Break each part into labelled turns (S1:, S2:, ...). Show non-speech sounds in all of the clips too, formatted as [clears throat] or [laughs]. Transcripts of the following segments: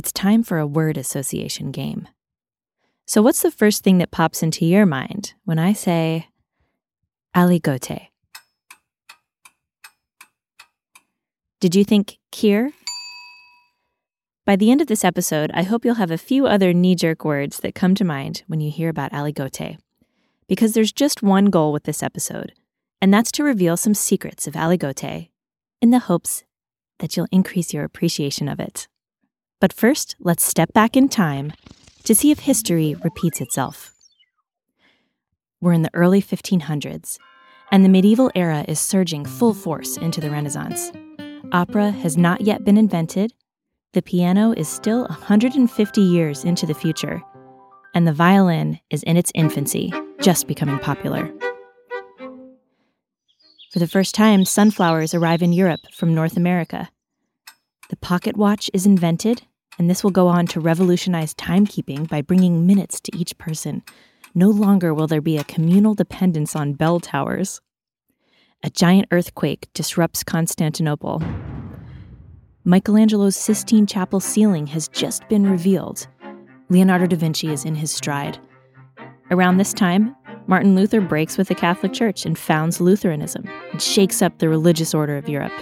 S1: It's time for a word association game. So, what's the first thing that pops into your mind when I say aligote? Did you think Kir? By the end of this episode, I hope you'll have a few other knee jerk words that come to mind when you hear about aligote. Because there's just one goal with this episode, and that's to reveal some secrets of aligote in the hopes that you'll increase your appreciation of it. But first, let's step back in time to see if history repeats itself. We're in the early 1500s, and the medieval era is surging full force into the Renaissance. Opera has not yet been invented, the piano is still 150 years into the future, and the violin is in its infancy, just becoming popular. For the first time, sunflowers arrive in Europe from North America. The pocket watch is invented, and this will go on to revolutionize timekeeping by bringing minutes to each person. No longer will there be a communal dependence on bell towers. A giant earthquake disrupts Constantinople. Michelangelo's Sistine Chapel ceiling has just been revealed. Leonardo da Vinci is in his stride. Around this time, Martin Luther breaks with the Catholic Church and founds Lutheranism and shakes up the religious order of Europe.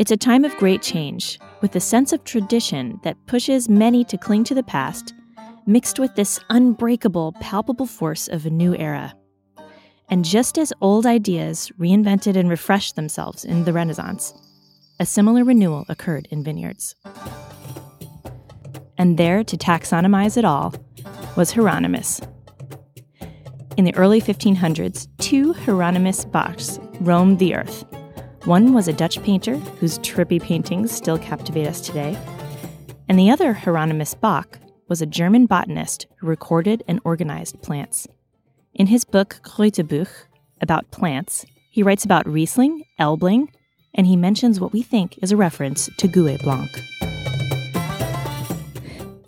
S1: It's a time of great change, with a sense of tradition that pushes many to cling to the past, mixed with this unbreakable, palpable force of a new era. And just as old ideas reinvented and refreshed themselves in the Renaissance, a similar renewal occurred in vineyards. And there to taxonomize it all was Hieronymus. In the early 1500s, two Hieronymus Bachs roamed the earth one was a Dutch painter whose trippy paintings still captivate us today, and the other, Hieronymus Bock, was a German botanist who recorded and organized plants. In his book Kräuterbuch about plants, he writes about Riesling, Elbling, and he mentions what we think is a reference to Gouais Blanc.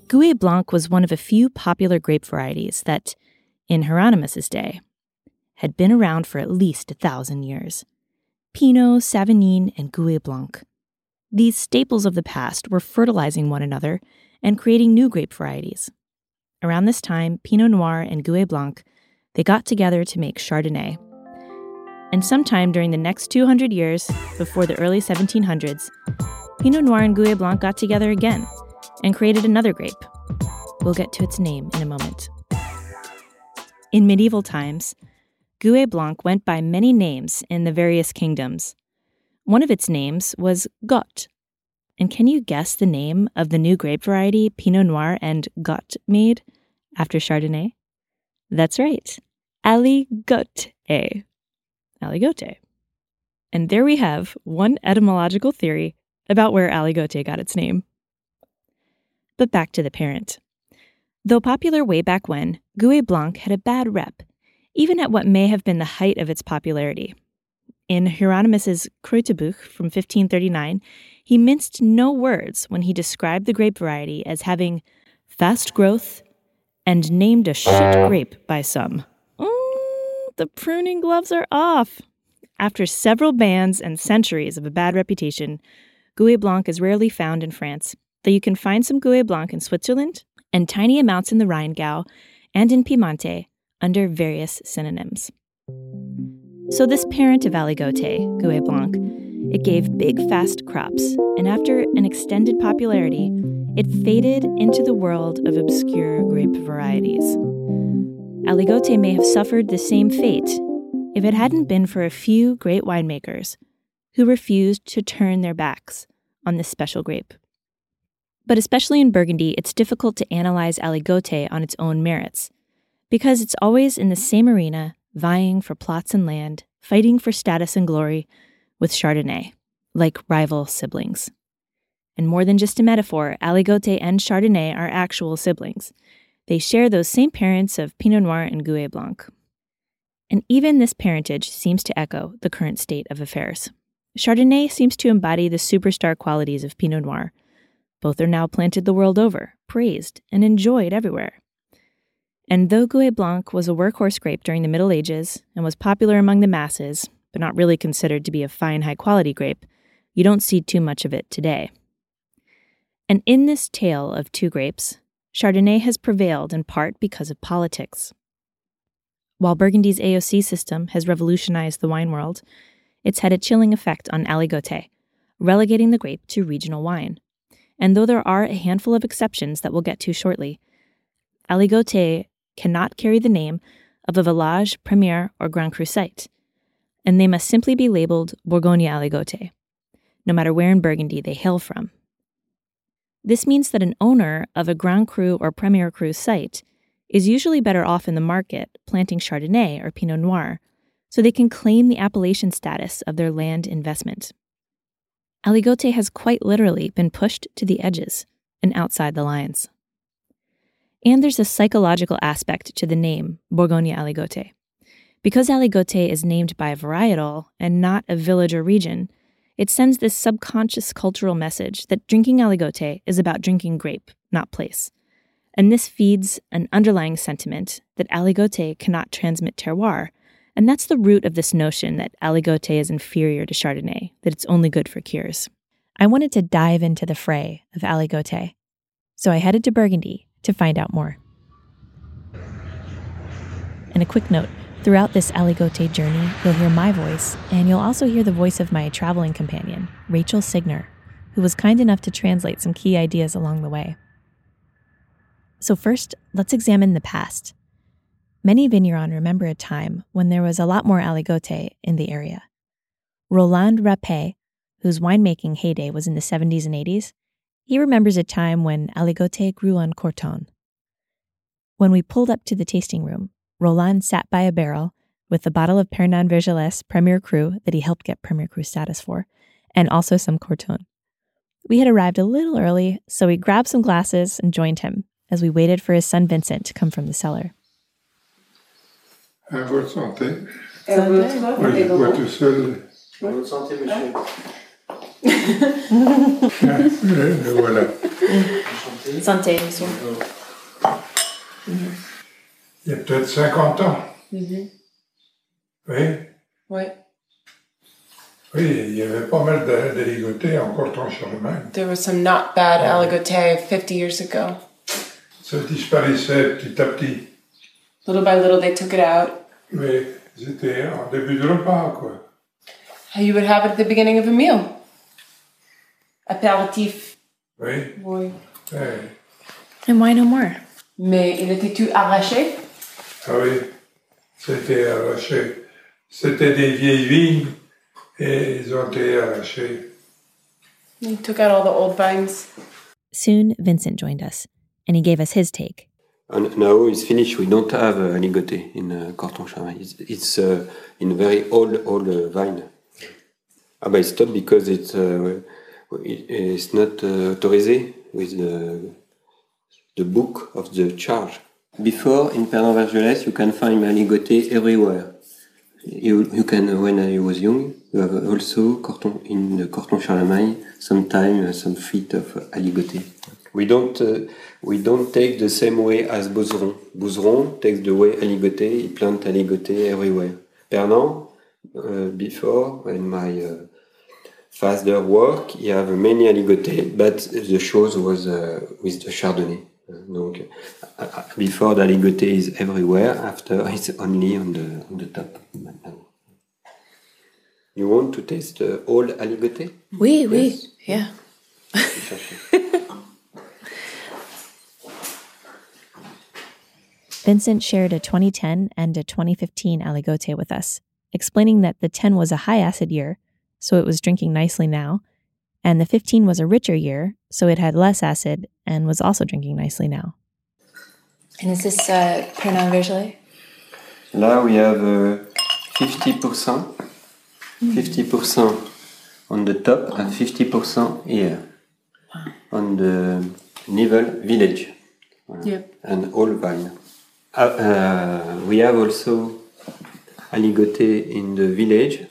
S1: Gouais Blanc was one of a few popular grape varieties that, in Hieronymus's day, had been around for at least a thousand years. Pinot, Savagnin, and Gouais Blanc. These staples of the past were fertilizing one another and creating new grape varieties. Around this time, Pinot Noir and Gouais Blanc, they got together to make Chardonnay. And sometime during the next 200 years, before the early 1700s, Pinot Noir and Gouais Blanc got together again and created another grape. We'll get to its name in a moment. In medieval times, Gouais Blanc went by many names in the various kingdoms. One of its names was Got. And can you guess the name of the new grape variety Pinot Noir and Got made after Chardonnay? That's right, Aligote. Aligote. And there we have one etymological theory about where Aligote got its name. But back to the parent. Though popular way back when, Gouais Blanc had a bad rep even at what may have been the height of its popularity. In Hieronymus's Kräuterbuch from 1539, he minced no words when he described the grape variety as having fast growth, and named a shit grape by some. Mm, the pruning gloves are off. After several bans and centuries of a bad reputation, Gouais Blanc is rarely found in France, though you can find some Gouais Blanc in Switzerland and tiny amounts in the Rheingau and in Piemonte under various synonyms. So, this parent of Aligote, Gouais Blanc, it gave big, fast crops, and after an extended popularity, it faded into the world of obscure grape varieties. Aligote may have suffered the same fate if it hadn't been for a few great winemakers who refused to turn their backs on this special grape. But especially in Burgundy, it's difficult to analyze Aligote on its own merits, because it's always in the same arena, vying for plots and land, fighting for status and glory with Chardonnay, like rival siblings. And more than just a metaphor, Aligote and Chardonnay are actual siblings. They share those same parents of Pinot Noir and Gouais Blanc. And even this parentage seems to echo the current state of affairs. Chardonnay seems to embody the superstar qualities of Pinot Noir. Both are now planted the world over, praised, and enjoyed everywhere. And though Gouais Blanc was a workhorse grape during the Middle Ages and was popular among the masses, but not really considered to be a fine, high quality grape, you don't see too much of it today. And in this tale of two grapes, Chardonnay has prevailed in part because of politics. While Burgundy's AOC system has revolutionized the wine world, it's had a chilling effect on Aligote, relegating the grape to regional wine. And though there are a handful of exceptions that we'll get to shortly, Aligote cannot carry the name of a village, premier, or Grand Cru site, and they must simply be labeled Bourgogne Aligote, no matter where in Burgundy they hail from. This means that an owner of a Grand Cru or Premier Cru site is usually better off in the market planting Chardonnay or Pinot Noir so they can claim the appellation status of their land investment. Aligote has quite literally been pushed to the edges and outside the lines. And there's a psychological aspect to the name Bourgogne Aligote. Because Aligote is named by a varietal and not a village or region, it sends this subconscious cultural message that drinking Aligote is about drinking grape, not place. And this feeds an underlying sentiment that Aligote cannot transmit terroir. And that's the root of this notion that Aligote is inferior to Chardonnay, that it's only good for kirs. I wanted to dive into the fray of Aligote. So I headed to Burgundy to find out more. And a quick note Throughout this Aligote journey, you'll hear my voice, and you'll also hear the voice of my traveling companion, Rachel Signer, who was kind enough to translate some key ideas along the way. So, first, let's examine the past. Many vignerons remember a time when there was a lot more Aligote in the area. Roland Rapet, whose winemaking heyday was in the 70s and 80s, he remembers a time when Aligote grew on Corton. When we pulled up to the tasting room, Roland sat by a barrel with a bottle of Pernand Vergelesses Premier Cru that he helped get Premier Cru status for, and also some Corton. We had arrived a little early, so we grabbed some glasses and joined him as we waited for his son Vincent to come from the cellar.
S2: Ah, à votre santé. Et à votre Oui, je seul.
S3: À votre santé, monsieur.
S2: Voilà. [laughs]
S1: Santé.
S2: Il y a peut-être 50 ans.
S3: Mhm.
S2: Oui.
S3: Oui.
S2: Oui, il y avait pas mal de, de ligotés en Corton-sur-le-Main.
S3: There was some not bad aligoté 50 years ago.
S2: Ça disparaissait petit à petit.
S3: Little by little, they took it out.
S2: Mais c'était en début de repas, quoi.
S3: You would have it at the beginning of a meal. Apéritif.
S2: Oui.
S3: Oui.
S2: oui.
S1: And why no more?
S3: Mais il était tout arraché?
S2: Ah oui, c'était arraché. C'était des vieilles vignes et ils ont été arrachés.
S3: He took out all the old vines.
S1: Soon, Vincent joined us, and he gave us his take.
S4: And now it's finished. We don't have uh, ligoté in uh, Corton Charlemagne. It's, it's uh, in very old, old uh, vine. Ah, but it stopped because it's, uh, it, it's not uh, autorisé with the, the book of the charge. Before, in Pernod Vergelès, you can find aligoté everywhere. You, you can, when I was young, you have also Corton, in the Corton Charlemagne, sometime uh, some feet of aligoté. we don't uh, we don't take the same way as Bouzeron. Bouzeron takes the way Aligoté. He plant Aligoté everywhere. Pernand, uh, before in my uh, faster work, You have many Aligoté, but the shows was uh, with the Chardonnay. Donc, uh, uh, before the Aligoté is everywhere. After [laughs] it's only on the on the top. You want to taste uh, all Aligoté?
S3: Oui, oui. Yeah. [laughs]
S1: Vincent shared a 2010 and a 2015 aligote with us, explaining that the 10 was a high acid year, so it was drinking nicely now, and the 15 was a richer year, so it had less acid and was also drinking nicely now.
S3: And is this uh, Pernand Vergelesses?
S4: Là, we have uh, 50%, 50% on the top and 50% here on the Nivel village
S3: Yep.
S4: and all vine. Uh, uh, we have also aligoté in the village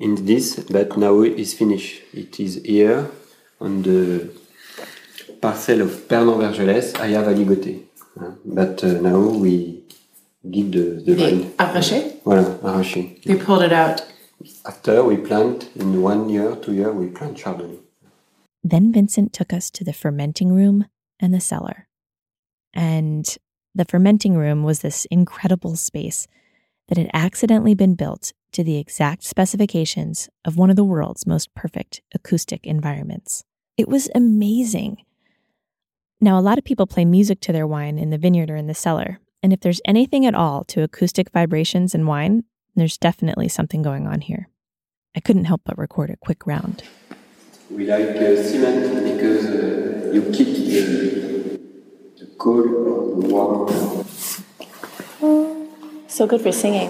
S4: in this, but now it is finished. It is here on the parcel of Pernand Vergelesses. I have aligoté, Uh, but uh, now we give the, the
S3: They
S4: vine.
S3: arraché?
S4: Voilà, arraché.
S3: They pulled it out.
S4: After we plant in one year, two year, we plant Chardonnay.
S1: Then Vincent took us to the fermenting room and the cellar. And the fermenting room was this incredible space that had accidentally been built to the exact specifications of one of the world's most perfect acoustic environments. It was amazing. Now, a lot of people play music to their wine in the vineyard or in the cellar. And if there's anything at all to acoustic vibrations in wine, there's definitely something going on here. I couldn't help but record a quick round.
S4: We like uh, cement because uh, you keep the, the cold or the warm.
S1: So good for singing.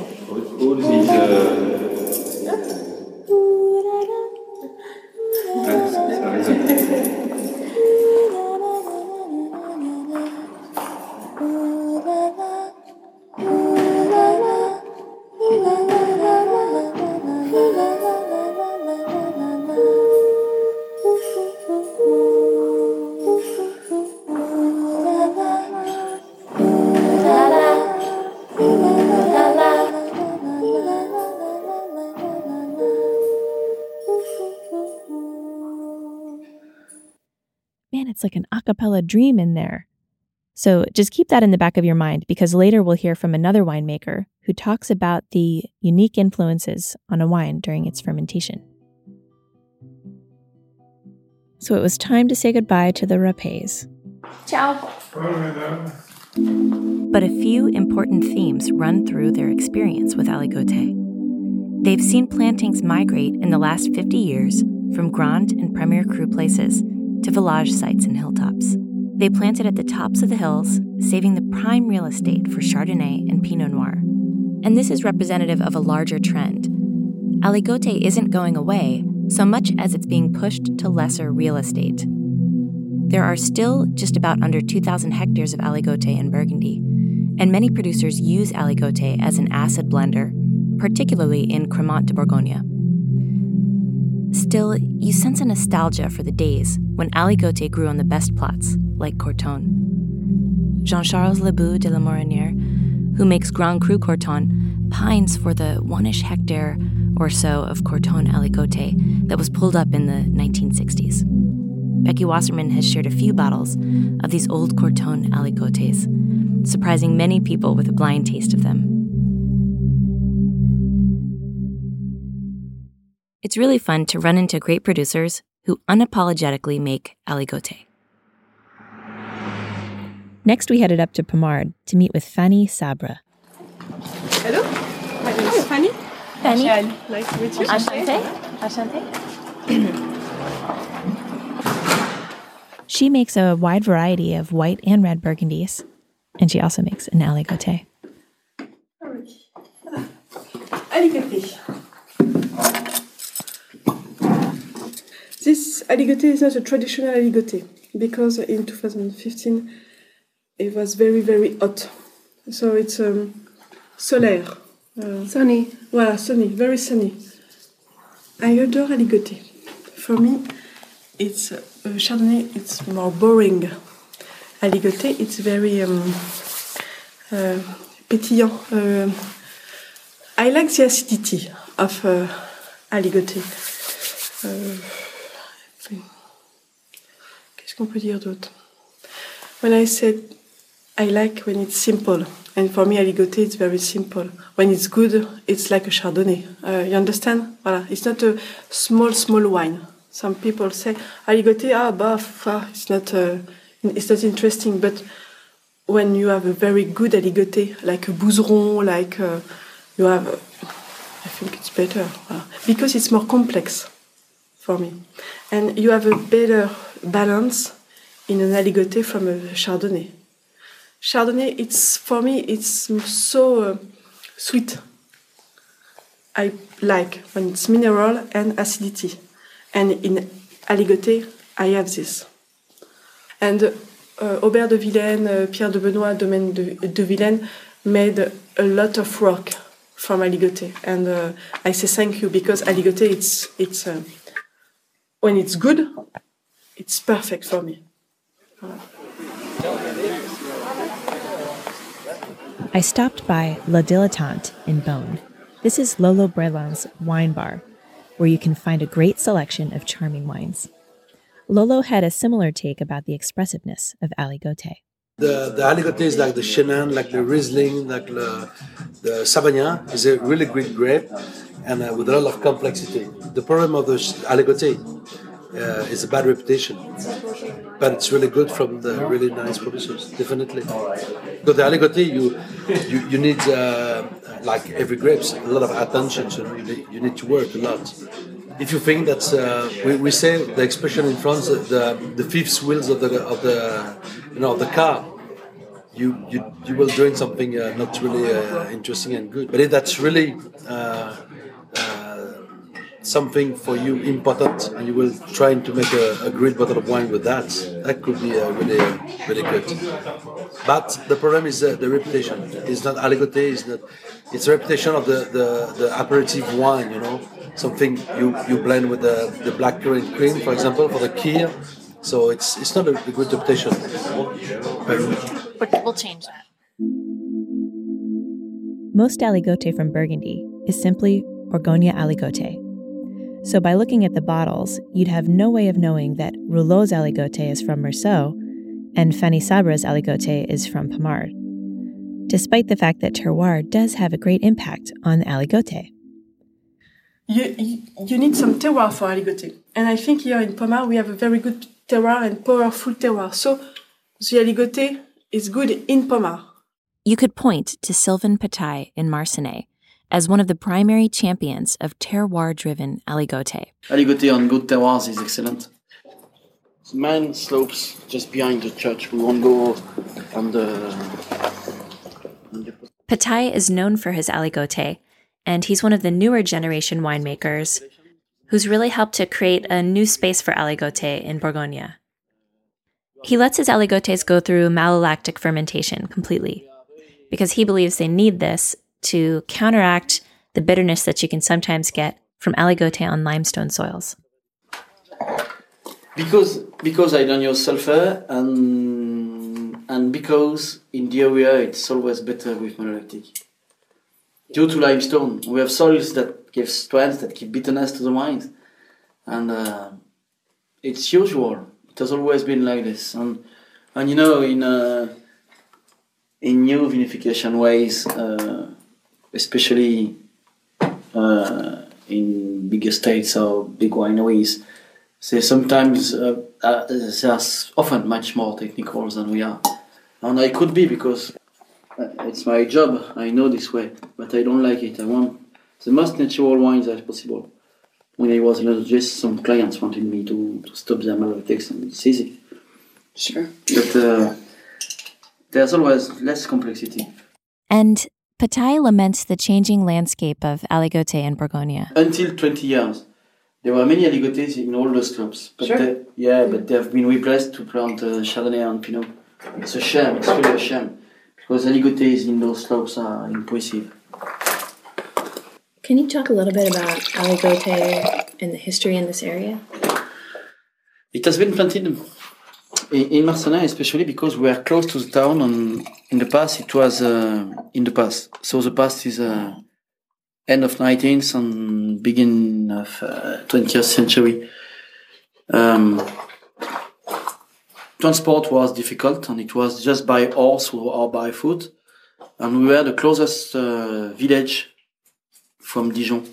S1: Man, it's like an a cappella dream in there. So just keep that in the back of your mind because later we'll hear from another winemaker who talks about the unique influences on a wine during its fermentation. So it was time to say goodbye to the Rapets.
S3: Ciao.
S1: But a few important themes run through their experience with aligoté. They've seen plantings migrate in the last 50 years from Grand and Premier Cru places to village sites and hilltops. They planted at the tops of the hills, saving the prime real estate for Chardonnay and Pinot Noir. And this is representative of a larger trend. Aligoté isn't going away so much as it's being pushed to lesser real estate. There are still just about under 2,000 hectares of aligoté in Burgundy, and many producers use aligoté as an acid blender, particularly in Cremant de Bourgogne. Still, you sense a nostalgia for the days when aligoté grew on the best plots, like Corton. Jean Charles Le Bault de la Morinière, who makes Grand Cru Corton, pines for the one ish hectare or so of Corton aligoté that was pulled up in the 1960s. Becky Wasserman has shared a few bottles of these old Corton aligotés, surprising many people with a blind taste of them. It's really fun to run into great producers who unapologetically make aligoté. Next, we headed up to Pommard to meet with Fanny Sabre.
S5: Hello, my name is Fanny.
S1: Fanny,
S5: Nice to meet you.
S1: enchantée. Enchantée. [clears throat] she makes a wide variety of white and red burgundies, and she also makes an aligoté.
S5: Aligoté. This aligoté is not a traditional aligoté because in 2015 it was very very hot. So it's um, solaire. Uh,
S3: Sunny.
S5: Voilà, sunny, very sunny. I adore aligoté. For me, it's uh, Chardonnay. It's more boring. aligoté, it's very um, uh, pétillant. Uh, I like the acidity of uh, aligoté. Qu'on peut dire d'autre? When I said I like when it's simple, and for me, aligoté, it's very simple. When it's good, it's like a Chardonnay. Uh, you understand? Voilà. It's not a small, small wine. Some people say aligoté, ah, bah, ah, it's not, uh, it's not interesting. But when you have a very good aligoté, like a bouzeron, like uh, you have, uh, I think it's better because it's more complex for me, and you have a better balance in an aligoté from a Chardonnay. Chardonnay, it's for me, it's so uh, sweet. I like when it's mineral and acidity, and in aligoté, I have this. And uh, Aubert de Vilaine, uh, Pierre de Benoit, Domaine de, de made a lot of work from aligoté, and I say thank you because aligoté, it's it's when it's good, it's perfect for me.
S1: I stopped by La Dilettante in Beaune. This is Lolo Brelin's wine bar, where you can find a great selection of charming wines. Lolo had a similar take about the expressiveness of Aligoté.
S6: The, the Aligoté is like the Chenin, like the Riesling, like the, the Savagnin is a really great grape and uh, with a lot of complexity. The problem of the Aligoté uh, is a bad reputation, but it's really good from the really nice producers, definitely. Because the Aligoté, you, you, you need, uh, like every grapes, a lot of attention, so you need, you need to work a lot. If you think that uh, we, we say the expression in France, the the fifth wheels of the of the you know the car, you you, you will doing something uh, not really uh, interesting and good. But if that's really uh, uh, something for you important, and you will trying to make a, a great bottle of wine with that, that could be uh, really really good. But the problem is uh, the reputation. It's not aligoté. It's not. It's the reputation of the, the, the aperitif wine. You know, something you, you blend with the, the black currant cream, for example, for the kir. So it's it's not a, a good reputation.
S3: But we'll change that.
S1: Most aligoté from Burgundy is simply Bourgogne aligoté. So by looking at the bottles, you'd have no way of knowing that Roulot's aligoté is from Meursault and Fanny Sabre's aligoté is from Pommard, despite the fact that terroir does have a great impact on aligoté.
S5: You, you, you need some terroir for aligoté. And I think here in Pommard we have a very good terroir and powerful terroir. So the aligoté is good in Pommard.
S1: You could point to Sylvain Pataille in Marsannay as one of the primary champions of terroir driven aligoté.
S7: Aligoté on good terroirs is excellent. The main slopes just behind the church. We won't go on the. On the
S1: Pataille is known for his aligoté, and he's one of the newer generation winemakers who's really helped to create a new space for aligoté in Bourgogne. He lets his aligotés go through malolactic fermentation completely because he believes they need this to counteract the bitterness that you can sometimes get from aligoté on limestone soils.
S7: because because I don't use sulfur and and because in the area it's always better with malolactic. Due to limestone, we have soils that give strength, that give bitterness to the wines, and uh, it's usual. It has always been like this, and and you know in uh, in new vinification ways, uh, especially uh, in big estates or big wineries, they sometimes uh, uh, they are often much more technical than we are, and I could be because uh, it's my job. I know this way, but I don't like it. I want the most natural wines as possible. When I was an just some clients wanted me to, to stop their malolactics, and it's easy.
S3: Sure.
S7: But uh, there's always less complexity.
S1: And Pataille laments the changing landscape of aligoté in Bourgogne.
S7: Until 20 years, there were many aligotés in all those clubs. But
S5: Sure.
S7: they, yeah, but they have been replaced to plant uh, Chardonnay and Pinot. It's a shame. It's really a shame because aligotés in those slopes are impressive.
S3: Can you talk a little bit about aligoté and the history in this area?
S7: It has been planted in, Marsannay, especially because we are close to the town, and in the past it was uh, in the past. So the past is uh, end of 19th and beginning of uh, 20th century. Um, transport was difficult, and it was just by horse or by foot. And we were the closest uh, village from Dijon,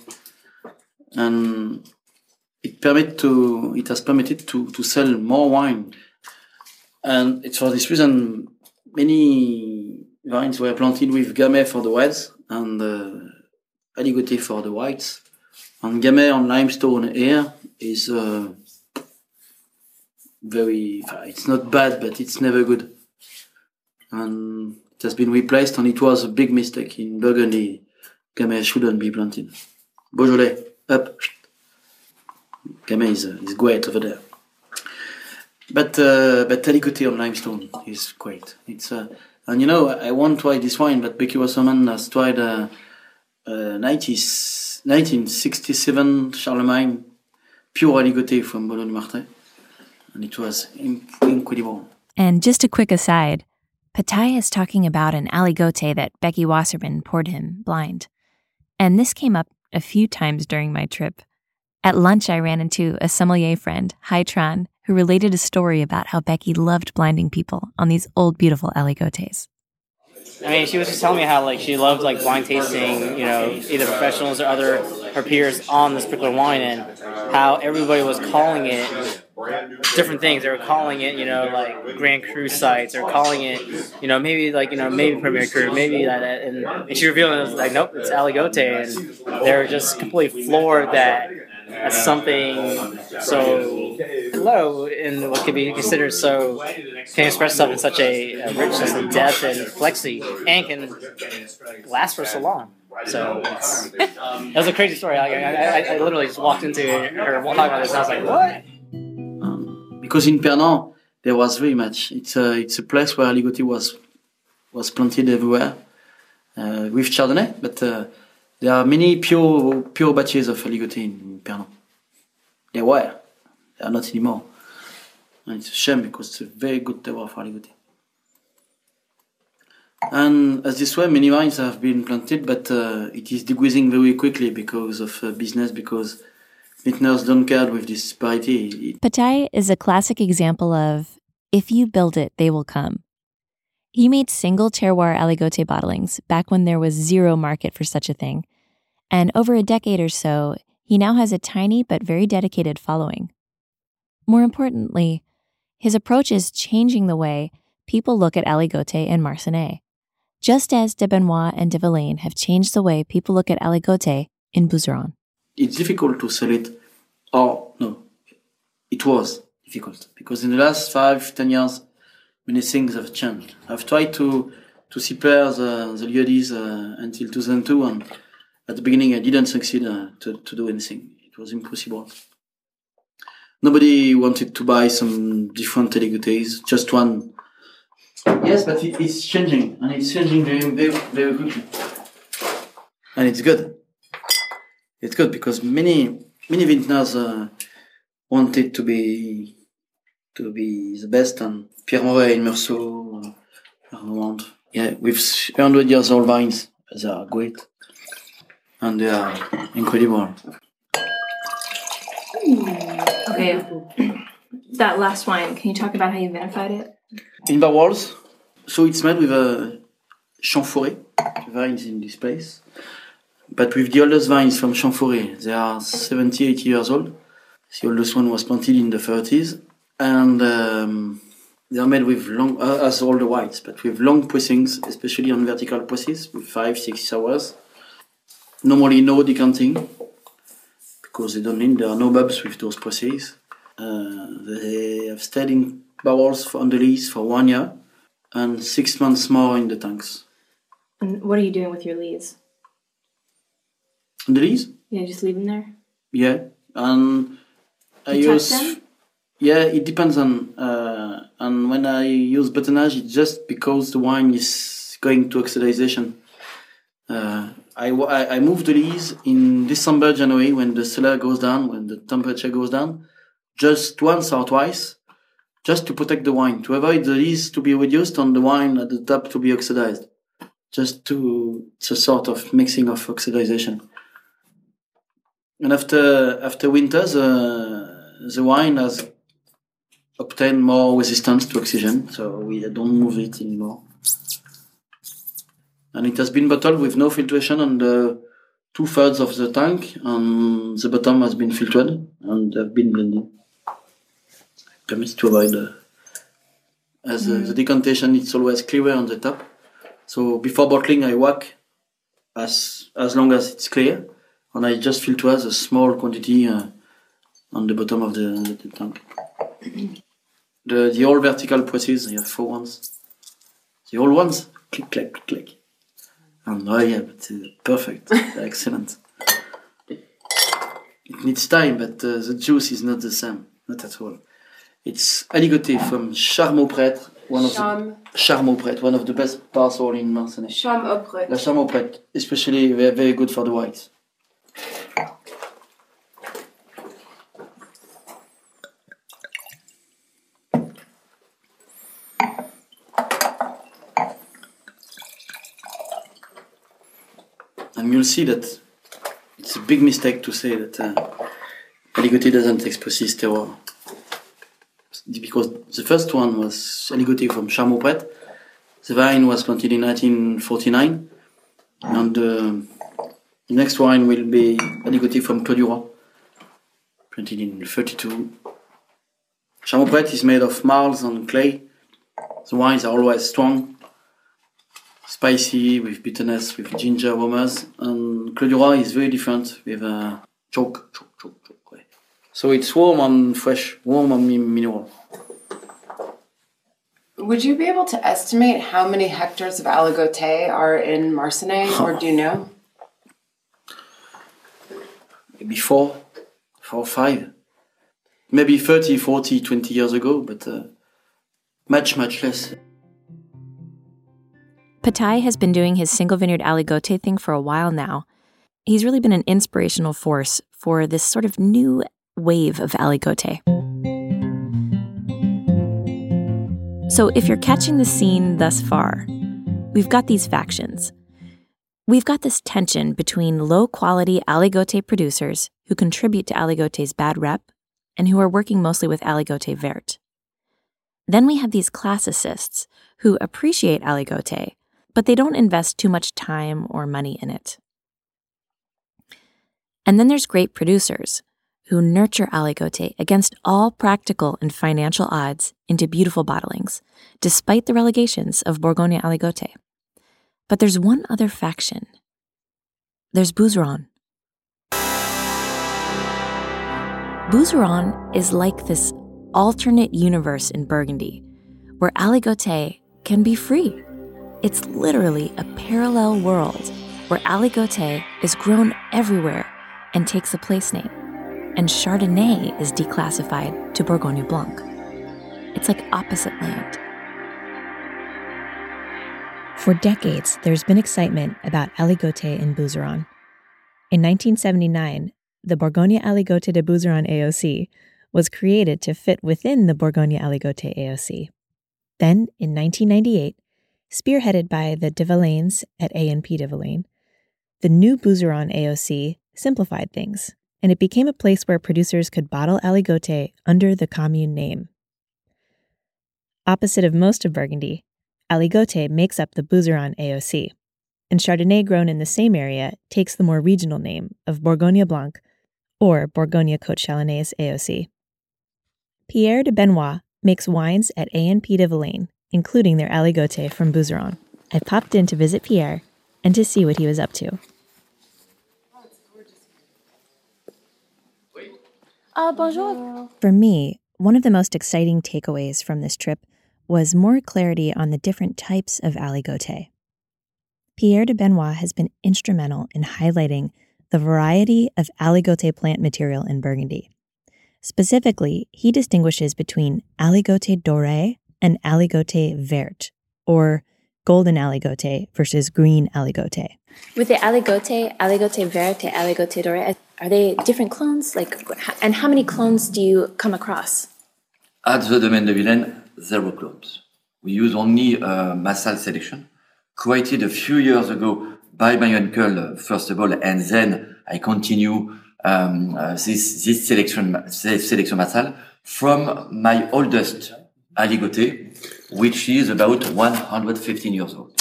S7: and it permit to it has permitted to to sell more wine and it's for this reason many vines were planted with Gamay for the reds and uh, Aligoté for the whites. And Gamay on limestone here is uh, very, it's not bad, but it's never good. And it has been replaced, and it was a big mistake in Burgundy. Gamay shouldn't be planted. Beaujolais, up. Gamay is, uh, is great over there. But uh, but Aligoté on limestone is great. It's uh, and you know I won't try this wine, but Becky Wasserman has tried uh, uh, 90s, 1967 Charlemagne pure Aligoté from Bonneau du Martray, and it was incredible.
S1: And just a quick aside, Pataille is talking about an aligote that Becky Wasserman poured him blind. And this came up a few times during my trip. At lunch, I ran into a sommelier friend, Tran, who related a story about how Becky loved blinding people on these old, beautiful aligotes.
S8: I mean, she was just telling me how like she loved like blind tasting, you know, either professionals or other her peers on this particular wine, and how everybody was calling it different things. They were calling it, you know, like Grand Cru sites. Were calling it, you know, maybe like you know maybe Premier Cru, maybe that. And, and she revealed it was like, nope, it's Aligote, and they were just completely floored that as something so low in what could be considered so can express itself in such a, a richness and depth and flexi and can last for so long. So that was a crazy story. I, I, I literally just walked into her talking about this and I was like, what?
S7: Um, because in Pernand there was very much. It's a it's a place where Aligoté was was planted everywhere uh, with Chardonnay, but. Uh, there are many pure pure batches of Aligoté in Pernand. There were. They are not anymore. And it's a shame because it's a very good terroir for Aligoté. And as this way, many vines have been planted, but uh, it is decreasing very quickly because of uh, business, because vintners don't care with this variety.
S1: Pataille is a classic example of if you build it, they will come. He made single terroir aligote bottlings back when there was zero market for such a thing. And over a decade or so, he now has a tiny but very dedicated following. More importantly, his approach is changing the way people look at aligote and Marsannay, just as de Benoist and de Villaine have changed the way people look at aligote in Bouzeron.
S7: It's difficult to sell it, or no, it was difficult because in the last five, ten years, many things have changed. I've tried to to prepare the, the uh, until 2002, and at the beginning I didn't succeed uh, to, to do anything. It was impossible. Nobody wanted to buy some different aligotes, just one. Yes, but it, it's changing, and it's changing very, very, very quickly. And it's good. It's good because many, many vintners uh, wanted to be to be the best, and Pierre Morey in Meursault, uh, Arnaud, yeah, with 100 years old vines, they are great and they are incredible.
S3: Okay. That last wine, can you talk about how you vinified it?
S7: In barrels, so it's made with a Champforêt vines in this place, but with the oldest vines from Champforêt. They are 70, 80 years old. The oldest one was planted in the 30s, and um, they are made with long, uh, as all the whites, but with long pressings, especially on vertical presses, with five, six hours normally no decanting because they don't need there are no bulbs with those presses. Uh, they have stayed in barrels for, on the lees for one year and six months more in the tanks.
S3: And what are you doing with your leaves?
S7: The leaves?
S3: Yeah, just leave them there.
S7: Yeah, and I
S3: You
S7: use.
S3: them?
S7: Yeah, it depends on. Uh, and when I use bâtonnage, it's just because the wine is going to oxidization. Uh, I, I move the leaves in December, January when the cellar goes down, when the temperature goes down, just once or twice just to protect the wine, to avoid the yeast to be reduced on the wine at the top to be oxidized. Just to, it's a sort of mixing of oxidization. And after after winter, the, the wine has obtained more resistance to oxygen, so we don't move it anymore. And it has been bottled with no filtration on the two thirds of the tank, and the bottom has been filtered and have been blended. Permits to avoid, uh, as uh, the decantation, it's always clearer on the top. So before bottling, I whack as as long as it's clear, and I just filter a small quantity uh, on the bottom of the, the tank. The the all vertical presses, I have four ones. The all ones, click click click And oh yeah, but uh, perfect, excellent. It needs time, but uh, the juice is not the same, not at all. It's aligoté from Charmes-au-Prêtre, one of
S9: Charme.
S7: the Charmes-au-Prêtre, one of the best parcels in Marsannay.
S9: Charme auprès.
S7: La Charmes-au-Prêtre, especially very, very good for the whites. And you'll see that it's a big mistake to say that uh, Aligoté doesn't exposes terroir. Because the first one was Aligoté from Charmes-au-Prêtre. The vine was planted in 1949. And uh, the next wine will be Aligoté from Clos-du-Roi, planted in 32. Charmes-au-Prêtre is made of marls and clay. The wines are always strong, spicy with bitterness, with ginger aromas. And Clos-du-Roi is very different with a choke, choke, choke, choke. way. So it's warm and fresh, warm and mineral.
S9: Would you be able to estimate how many hectares of aligoté are in Marsannay, or do you know? [laughs]
S7: maybe four, four, five, maybe 30, 40, 20 years ago, but uh, much, much less.
S1: Pataille has been doing his single vineyard aligote thing for a while now. He's really been an inspirational force for this sort of new wave of aligote. So, if you're catching the scene thus far, we've got these factions. We've got this tension between low quality aligote producers who contribute to aligote's bad rep and who are working mostly with aligote vert. Then we have these classicists who appreciate aligote, but they don't invest too much time or money in it. And then there's great producers who nurture aligote against all practical and financial odds into beautiful bottlings, despite the relegations of Bourgogne aligote. But there's one other faction. There's Bouzeron. Bouzeron is like this alternate universe in Burgundy where aligote can be free. It's literally a parallel world where aligote is grown everywhere and takes a place name, and Chardonnay is declassified to Bourgogne Blanc. It's like opposite land. For decades, there's been excitement about aligote in Bouzeron. In 1979, the Bourgogne Aligote de Bouzeron AOC was created to fit within the Bourgogne Aligote AOC. Then, in 1998, spearheaded by the de Villaines at ANP de Villaine, the new Bouzeron AOC simplified things, and it became a place where producers could bottle aligote under the commune name. Opposite of most of Burgundy, aligote makes up the Bouzeron AOC, and Chardonnay grown in the same area takes the more regional name of Bourgogne Blanc or Bourgogne Côte Chalonnaise AOC. Pierre de Benoist makes wines at ANP de Villaine, including their aligote from Bouzeron. I popped in to visit Pierre and to see what he was up to.
S3: Uh, bonjour.
S1: For me, one of the most exciting takeaways from this trip was more clarity on the different types of aligote. Pierre de Benoist has been instrumental in highlighting the variety of aligote plant material in Burgundy. Specifically, he distinguishes between aligote doré and aligote vert, or golden aligote versus green aligote.
S3: With the aligote, aligote verte, aligote doré, are they different clones? Like, and how many clones do you come across?
S10: At the Domaine de Villaine, zero clones. We use only uh, Massal selection, created a few years ago by my uncle, first of all, and then I continue um, uh, this, this selection, this selection Massal from my oldest aligoté, which is about 115 years old.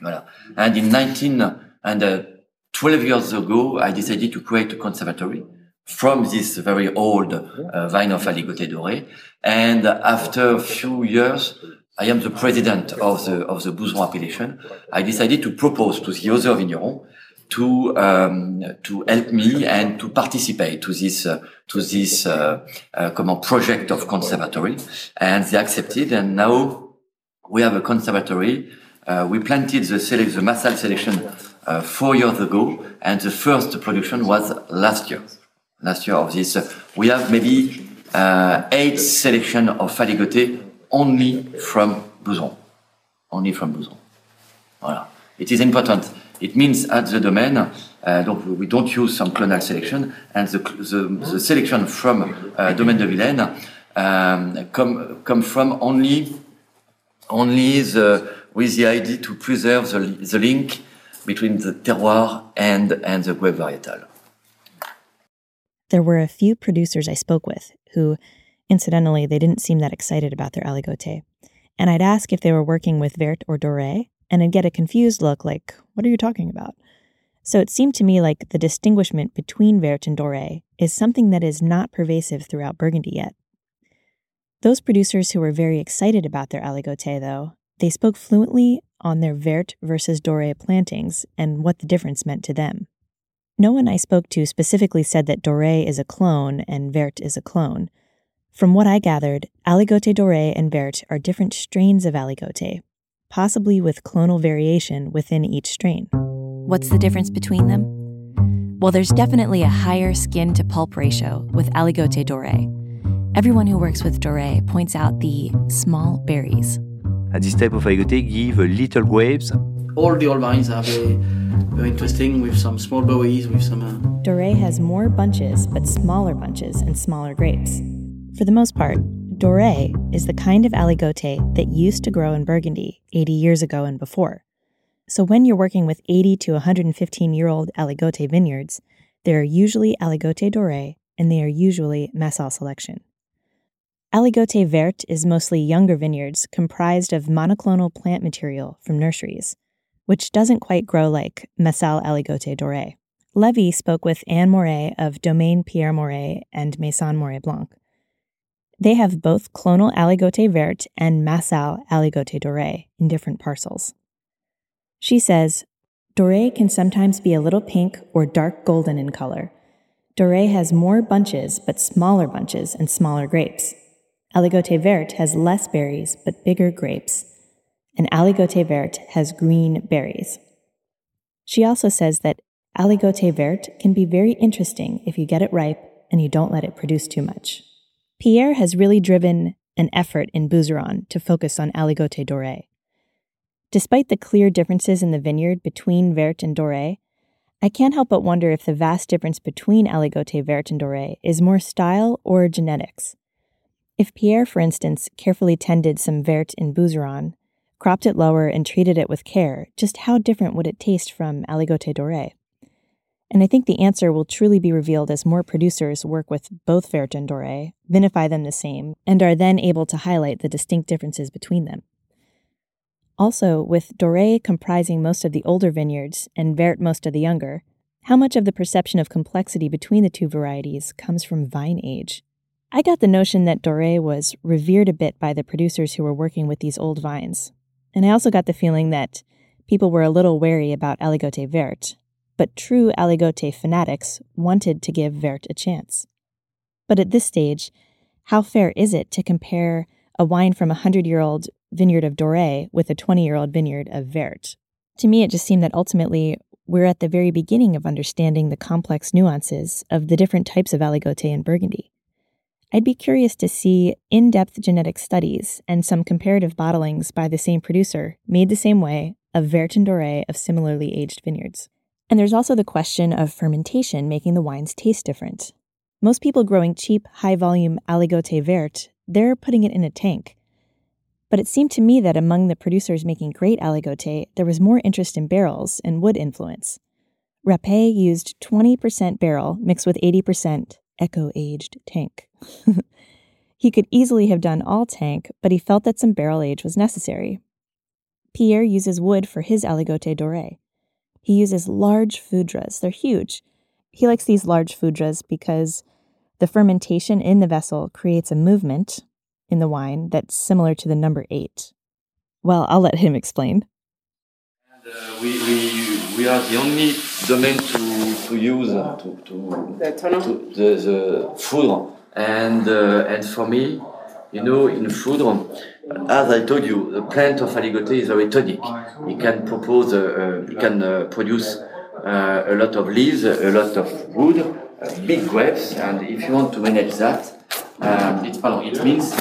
S10: Voilà. And in 19 and uh, 12 years ago, I decided to create a conservatory from this very old uh, vine of Aligoté doré. And after a few years, I am the president of the of the Bouzeron appellation. I decided to propose to the other vignerons to um, to help me and to participate to this uh, to this uh, uh, comment, project of conservatory, and they accepted. And now we have a conservatory. Uh, we planted the select the Massal selection uh, four years ago, and the first production was last year. Last year of this, uh, we have maybe eight selection of Faligoté only from Bouzeron, only from Bouzeron. Voilà. It is important. It means at the domain, uh, donc we don't use some clonal selection, and the, the, the selection from uh, Domaine de Villaine um, come come from only only the with the idea to preserve the, the link between the terroir and and the grape varietal.
S1: There were a few producers I spoke with who, incidentally, they didn't seem that excited about their aligoté. And I'd ask if they were working with Vert or Doré, and I'd get a confused look like, what are you talking about? So it seemed to me like the distinguishment between Vert and Doré is something that is not pervasive throughout Burgundy yet. Those producers who were very excited about their aligoté, though, they spoke fluently on their Vert versus Doré plantings and what the difference meant to them. No one I spoke to specifically said that Doré is a clone and Vert is a clone. From what I gathered, Aligoté Doré and Vert are different strains of Aligoté, possibly with clonal variation within each strain.
S11: What's the difference between them? Well, there's definitely a higher skin to pulp ratio with Aligoté Doré. Everyone who works with Doré points out the small berries.
S12: And this type of Aligoté give little grapes.
S7: All the old vines are very, very interesting with some small berries, with some. Uh...
S1: Doré has more bunches, but smaller bunches and smaller grapes. For the most part, Doré is the kind of aligoté that used to grow in Burgundy 80 years ago and before. So when you're working with 80 to 115 year old aligoté vineyards, they are usually aligoté doré and they are usually Massal selection. Aligoté vert is mostly younger vineyards comprised of monoclonal plant material from nurseries, which doesn't quite grow like Massal aligoté doré. Levi spoke with Anne Morey of Domaine Pierre Morey and Maison Morey Blanc. They have both clonal aligoté vert and Massal aligoté doré in different parcels. She says, Doré can sometimes be a little pink or dark golden in color. Doré has more bunches but smaller bunches and smaller grapes. Aligoté vert has less berries but bigger grapes. And Aligoté vert has green berries. She also says that Aligoté vert can be very interesting if you get it ripe and you don't let it produce too much. Pierre has really driven an effort in Bouzeron to focus on Aligoté Doré. Despite the clear differences in the vineyard between Vert and Doré, I can't help but wonder if the vast difference between Aligoté Vert and Doré is more style or genetics. If Pierre, for instance, carefully tended some Vert in Bouzeron, cropped it lower, and treated it with care, just how different would it taste from Aligoté Doré? And I think the answer will truly be revealed as more producers work with both Vert and Doré, vinify them the same, and are then able to highlight the distinct differences between them. Also, with Doré comprising most of the older vineyards and Vert most of the younger, how much of the perception of complexity between the two varieties comes from vine age? I got the notion that Doré was revered a bit by the producers who were working with these old vines. And I also got the feeling that people were a little wary about Aligoté Vert, but true Aligoté fanatics wanted to give Vert a chance. But at this stage, how fair is it to compare a wine from a hundred year old vineyard of Doré with a 20 year old vineyard of Vert. To me, it just seemed that ultimately we're at the very beginning of understanding the complex nuances of the different types of aligoté in Burgundy. I'd be curious to see in depth genetic studies and some comparative bottlings by the same producer, made the same way, of Vert and Doré of similarly aged vineyards. And there's also the question of fermentation making the wines taste different. Most people growing cheap, high volume Aligoté Vert, they're putting it in a tank. But it seemed to me that among the producers making great Aligoté, there was more interest in barrels and wood influence. Rapet used 20% barrel mixed with 80% eco aged tank. [laughs] he could easily have done all tank, but he felt that some barrel age was necessary. Pierre uses wood for his Aligoté Doré. He uses large foudres, they're huge. He likes these large foudres because the fermentation in the vessel creates a movement in the wine that's similar to the number eight. Well, I'll let him explain.
S10: And, uh, we, we, we are the only domain to, to use uh, to, to, to the, the foudre. And, uh, and for me, you know, in foudre, as I told you, the plant of aligoté is very tonic. It can propose, uh, uh, it can uh, produce uh, a lot of leaves, a lot of wood, uh, big grapes, and if you want to manage that, um, it, pardon, it means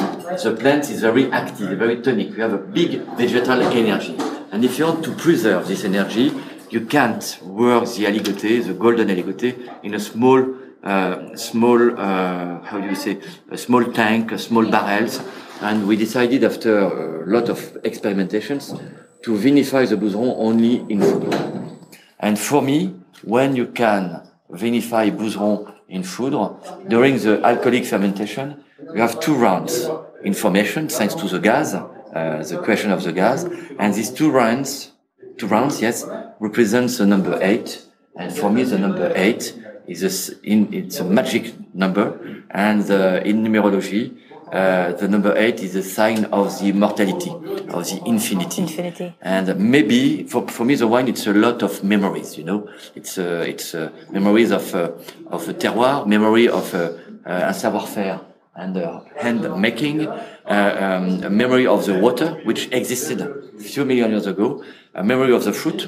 S10: the plant is very active, very tonic. You have a big vegetal energy. And if you want to preserve this energy, you can't work the aligoté, the golden aligoté, in a small, uh, small, how do you say, a small tank, a small barrels. And we decided after a lot of experimentations to vinify the Bouzeron only in foudre. And for me, when you can vinify Bouzeron in foudre, during the alcoholic fermentation, you have two rounds in formation thanks to the gas, uh, the question of the gas. And these two rounds, two rounds, yes, represents the number eight. And for me, the number eight is a, in, it's a magic number. And uh, in numerology, uh, the number eight is a sign of the immortality, of the infinity.
S1: Infinity.
S10: And maybe for, for me, the wine, it's a lot of memories, you know, it's, uh, it's uh, memories of, uh, of a terroir, memory of uh, uh, un savoir-faire and uh, hand making, uh, um, a memory of the water, which existed a few million years ago, a memory of the fruit,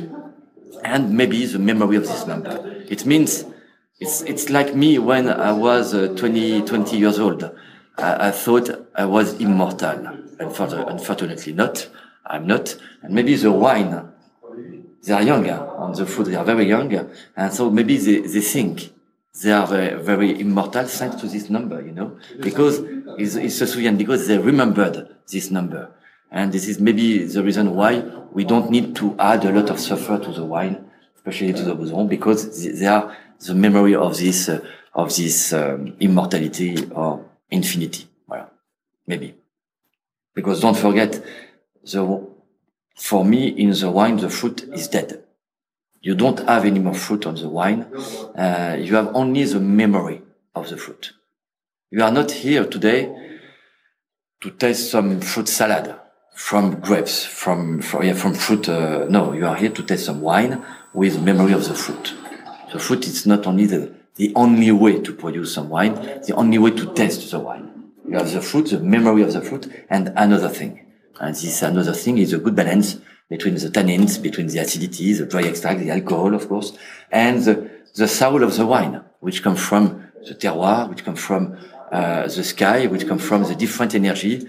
S10: and maybe the memory of this number. It means it's, it's like me when I was uh, 20, 20 years old. I, I thought I was immortal. Unfortunately not. I'm not. And maybe the wine, they are young on the foudre. They are very young. And so maybe they, they think they are very, very immortal thanks to this number, you know, because it's, it's a Suyan, because they remembered this number. And this is maybe the reason why we don't need to add a lot of sulfur to the wine, especially to the Bouzeron, because they are the memory of this, uh, of this um, immortality or infinity. Voilà. Maybe. Because don't forget, the, for me, in the wine, the fruit is dead. You don't have any more fruit on the wine. Uh, you have only the memory of the fruit. You are not here today to taste some fruit salad from grapes, from, from, yeah, from fruit. Uh, no, you are here to taste some wine with memory of the fruit. The fruit is not only the, the only way to produce some wine, the only way to taste the wine. You have the fruit, the memory of the fruit, and another thing. And this another thing is a good balance between the tannins, between the acidity, the dry extract, the alcohol, of course, and the, the soul of the wine, which comes from the terroir, which comes from uh, the sky, which comes from the different energy,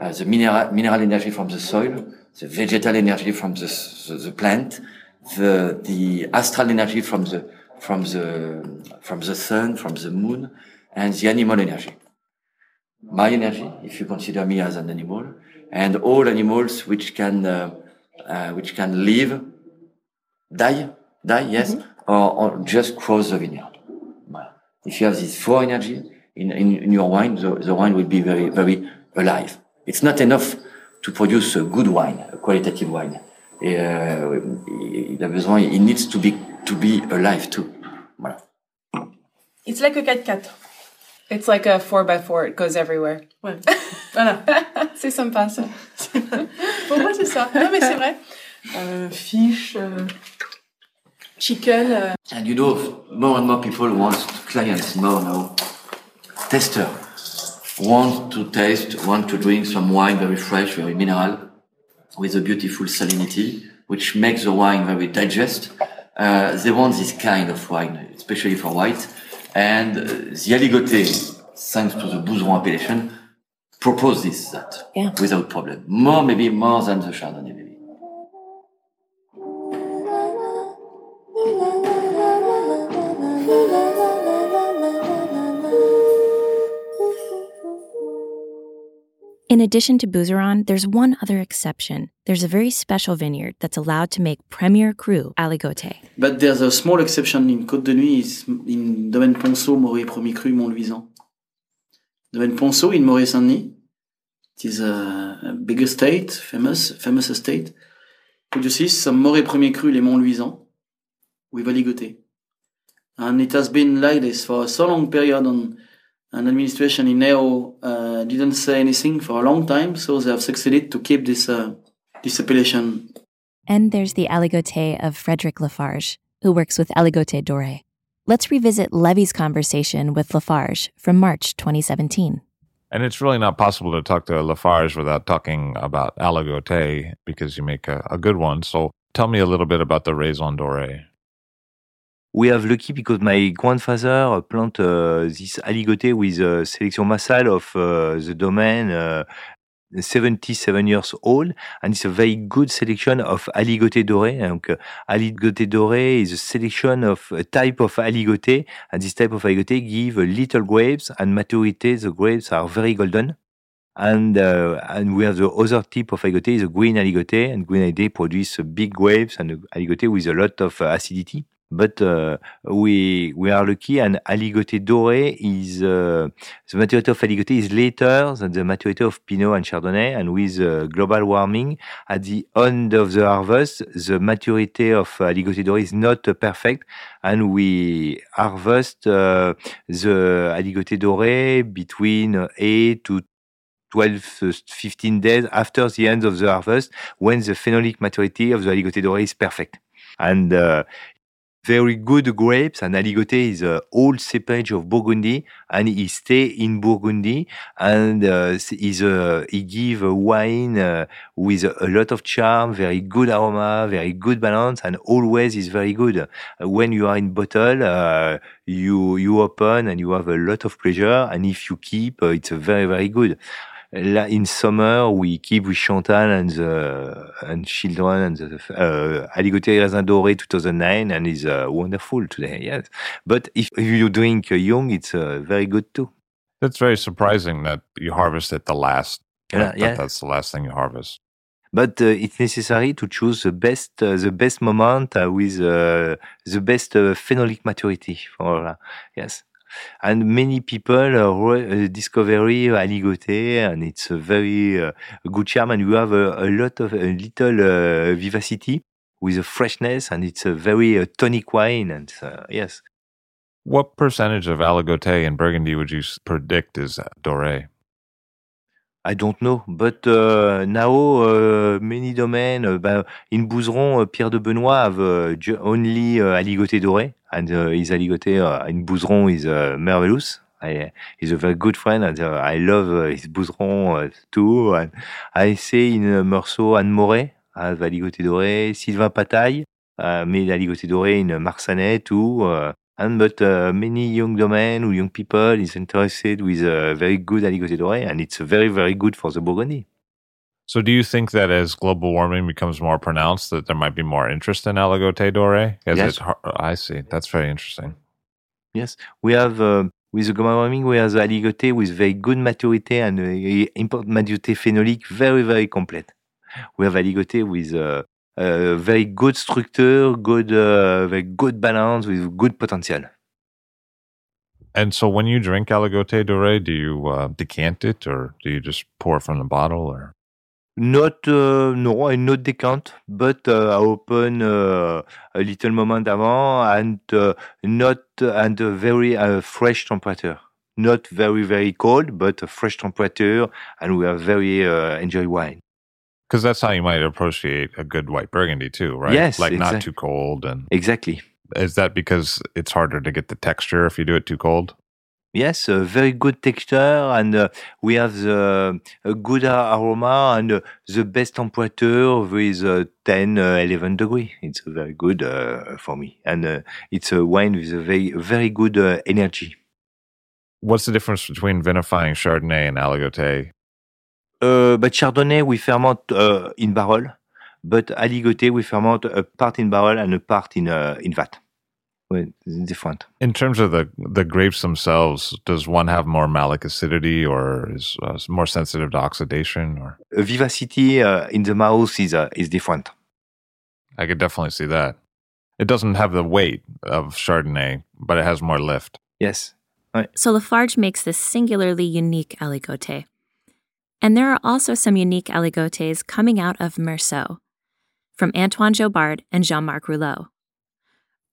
S10: uh, the mineral, mineral energy from the soil, the vegetal energy from the, the, the plant, the, the astral energy from the, from the, from the sun, from the moon, and the animal energy. My energy, if you consider me as an animal, and all animals which can, uh, uh, which can live, die, die, yes, or, or just cross the vineyard. If you have this four energy in, in, in your wine, the, the wine will be very, very alive. It's not enough to produce a good wine, a qualitative wine. Et, euh, il a besoin, it needs to be, to be alive too. Voilà.
S13: It's like a 4x4. It's like a 4x4, it goes everywhere.
S5: Ouais. [laughs] Voilà. c'est sympa ça. [laughs] Pour moi, c'est ça. Non, mais c'est vrai. Euh, fish, euh, chicken. euh,
S10: And you know, more and more people want clients more now. Tester want to taste, want to drink some wine very fresh, very mineral, with a beautiful salinity, which makes the wine very digest. Uh, they want this kind of wine, especially for white. And uh, the Aligoté, thanks to the Bouzeron appellation, propose this, that,
S1: Yeah.
S10: without problem. More, maybe more than the Chardonnay,
S1: In addition to Bouzeron, there's one other exception. There's a very special vineyard that's allowed to make Premier Cru Aligoté.
S7: But there's a small exception in Côte de Nuits, in Domaine Ponsot, Morey Premier Cru, Monts Luisants. Domaine Ponsot in Morey Saint-Denis. It is a, a big estate, famous, famous estate. Produces some Morey Premier Cru, les Monts Luisants, with Aligoté. And it has been like this for a so long period on an administration in Neo uh, didn't say anything for a long time, so they have succeeded to keep this uh, this appellation.
S11: And there's the aligoté of Frederic Lafarge, who works with Aligoté Doré. Let's revisit Levi's conversation with Lafarge from March 2017.
S14: And it's really not possible to talk to Lafarge without talking about Aligoté because you make a, a good one. So tell me a little bit about the Raisins Dorés.
S12: We have lucky because my grandfather plant uh, this aligoté with a selection massal of uh, the domain uh, 77 years old. And it's a very good selection of aligoté doré. Donc, uh, aligoté doré is a selection of a type of aligoté and this type of aligoté give little grapes and maturity. The grapes are very golden. And uh, and we have the other type of aligoté is a green aligoté and green aligoté produce big grapes and aligoté with a lot of uh, acidity but uh, we we are lucky and aligoté doré is uh, the maturity of aligoté is later than the maturity of pinot and chardonnay and with uh, global warming at the end of the harvest the maturity of aligoté doré is not perfect and we harvest uh, the aligoté doré between 8 to 12 15 days after the end of the harvest when the phenolic maturity of the aligoté doré is perfect. And uh, very good grapes and Aligoté is an old cepage of Burgundy and he stay in Burgundy and uh, is a, he give a wine uh, with a, lot of charm, very good aroma, very good balance and always is very good. Uh, when you are in bottle, uh, you you open and you have a lot of pleasure and if you keep, uh, it's very very good in summer we keep with Chantal and the and children and the uh, Doré 2009 and is uh, wonderful today. Yes, but if, if you drink uh, young, it's uh, very good too.
S14: That's very surprising that you harvest it the last.
S12: Yeah,
S14: that,
S12: yeah.
S14: that's the last thing you harvest.
S12: But uh, it's necessary to choose the best uh, the best moment with the best phenolic maturity for yes and many people uh, discovery aligoté and it's a very uh, good charm and you have a, a lot of a little uh, vivacity with a freshness and it's a very uh, tonic wine and uh, yes.
S14: What percentage of aligoté in burgundy would you predict is doré
S12: I don't know, but uh, now uh, many domains. Uh, bah, in Bouzeron, Pierre de Benoit have only aligoté doré, and his aligoté in Bouzeron is marvelous. I, he's a very good friend, and I love his Bouzeron too. And I say in Meursault, Anne Moret have aligoté doré, Sylvain Pataille uh, made aligoté doré in Marsanais too. And but uh, many young domain or young people is interested with a very good aligoté doré, and it's very very good for the Burgundy.
S14: So, do you think that as global warming becomes more pronounced, that there might be more interest in aligoté doré?
S12: Yes,
S14: I see. That's very interesting.
S12: Yes, we have uh, with the global warming, we have the aligoté with very good maturity and uh, important maturity phenolic, very very complete. We have aligoté with uh, uh, very good structure, good, uh, very good balance with good potential.
S14: And so, when you drink Aligoté Doré, do you uh, decant it, or do you just pour from the bottle, or?
S12: Not, uh, no, I not decant, but uh, I open uh, a little moment avant and not and a very fresh temperature. Not very very cold, but a fresh temperature, and we have very enjoy wine.
S14: Because that's how you might appreciate a good white burgundy too, right?
S12: Yes,
S14: like
S12: exactly.
S14: not too cold and
S12: exactly.
S14: Is that because it's harder to get the texture if you do it too cold?
S12: Yes, a very good texture, and uh, we have the a good aroma and uh, the best temperature with uh, 10, 11 degree. It's very good uh, for me, and uh, it's a wine with a very very good uh, energy.
S14: What's the difference between vinifying Chardonnay and Aligoté?
S12: Uh, but Chardonnay we ferment uh, in barrel, but Aligoté we ferment a part in barrel and a part in uh, in vat. Well, different.
S14: In terms of the the grapes themselves, does one have more malic acidity or is uh, more sensitive to oxidation? Or
S12: vivacity uh, in the mouth is uh, is different.
S14: I could definitely see that. It doesn't have the weight of Chardonnay, but it has more lift.
S12: Yes.
S1: So Lafarge makes this singularly unique aligote. And there are also some unique aligotes coming out of Meursault from Antoine Jobard and Jean Marc Roulot.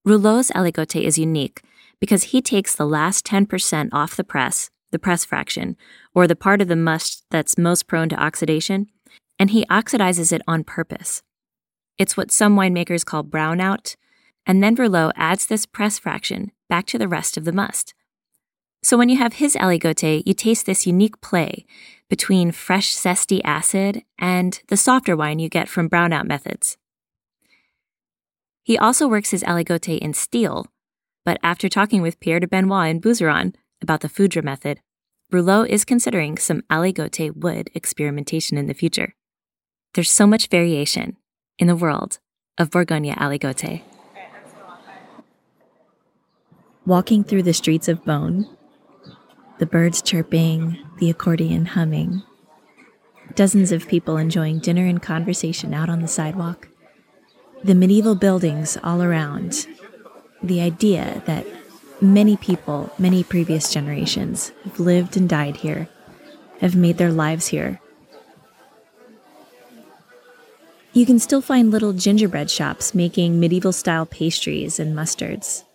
S1: Roulot's aligote is unique because he takes the last 10% off the press, the press fraction, or the part of the must that's most prone to oxidation, and he oxidizes it on purpose. It's what some winemakers call brownout, and then Roulot adds this press fraction back to the rest of the must. So when you have his aligote, you taste this unique play between fresh zesty acid and the softer wine you get from brownout methods. He also works his aligote in steel, but after talking with Pierre de Benoist and Bouzeron about the Foudre method, Roulot is considering some aligote wood experimentation in the future. There's so much variation in the world of Bourgogne aligote. Walking through the streets of Beaune, the birds chirping, the accordion humming, dozens of people enjoying dinner and conversation out on the sidewalk, the medieval buildings all around, the idea that many people, many previous generations, have lived and died here, have made their lives here. You can still find little gingerbread shops making medieval style pastries and mustards.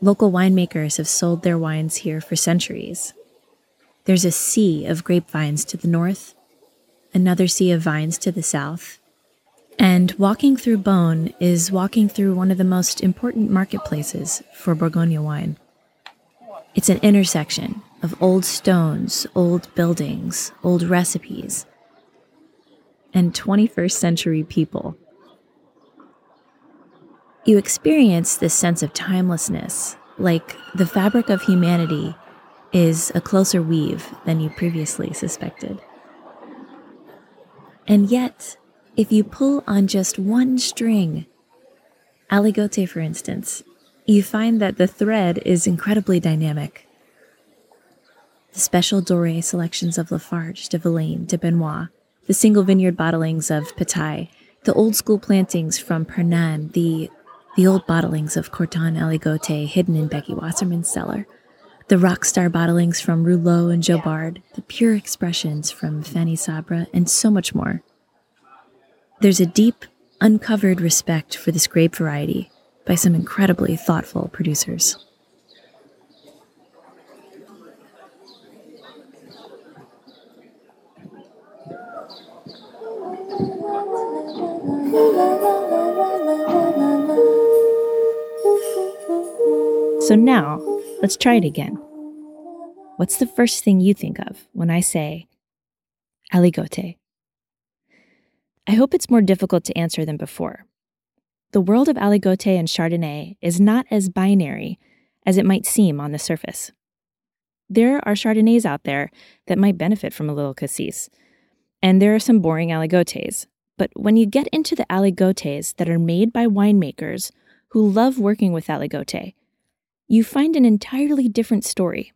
S1: Local winemakers have sold their wines here for centuries. There's a sea of grapevines to the north, another sea of vines to the south. And walking through Beaune is walking through one of the most important marketplaces for Bourgogne wine. It's an intersection of old stones, old buildings, old recipes, and 21st century people. You experience this sense of timelessness, like the fabric of humanity is a closer weave than you previously suspected. And yet, if you pull on just one string, aligote for instance, you find that the thread is incredibly dynamic. The special Doré selections of Lafarge, de Villaine, de Benoist, the single vineyard bottlings of Pataille, the old school plantings from Pernand, the the old bottlings of Corton Aligote hidden in Becky Wasserman's cellar, the rockstar bottlings from Roulot and Jobard, the pure expressions from Fanny Sabre, and so much more. There's a deep, uncovered respect for this grape variety by some incredibly thoughtful producers. So now, let's try it again. What's the first thing you think of when I say aligote? I hope it's more difficult to answer than before. The world of aligote and Chardonnay is not as binary as it might seem on the surface. There are Chardonnays out there that might benefit from a little cassis, and there are some boring aligotes. But when you get into the aligotes that are made by winemakers who love working with aligote, you find an entirely different story.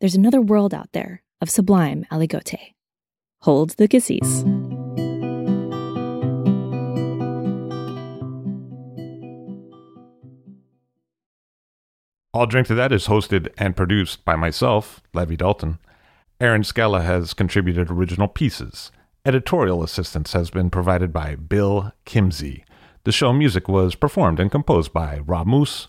S1: There's another world out there of sublime aligote. Hold the cassis.
S14: I'll Drink to That is hosted and produced by myself, Levi Dalton. Erin Scala has contributed original pieces. Editorial assistance has been provided by Bill Kimsey. The show music was performed and composed by Rob Moose,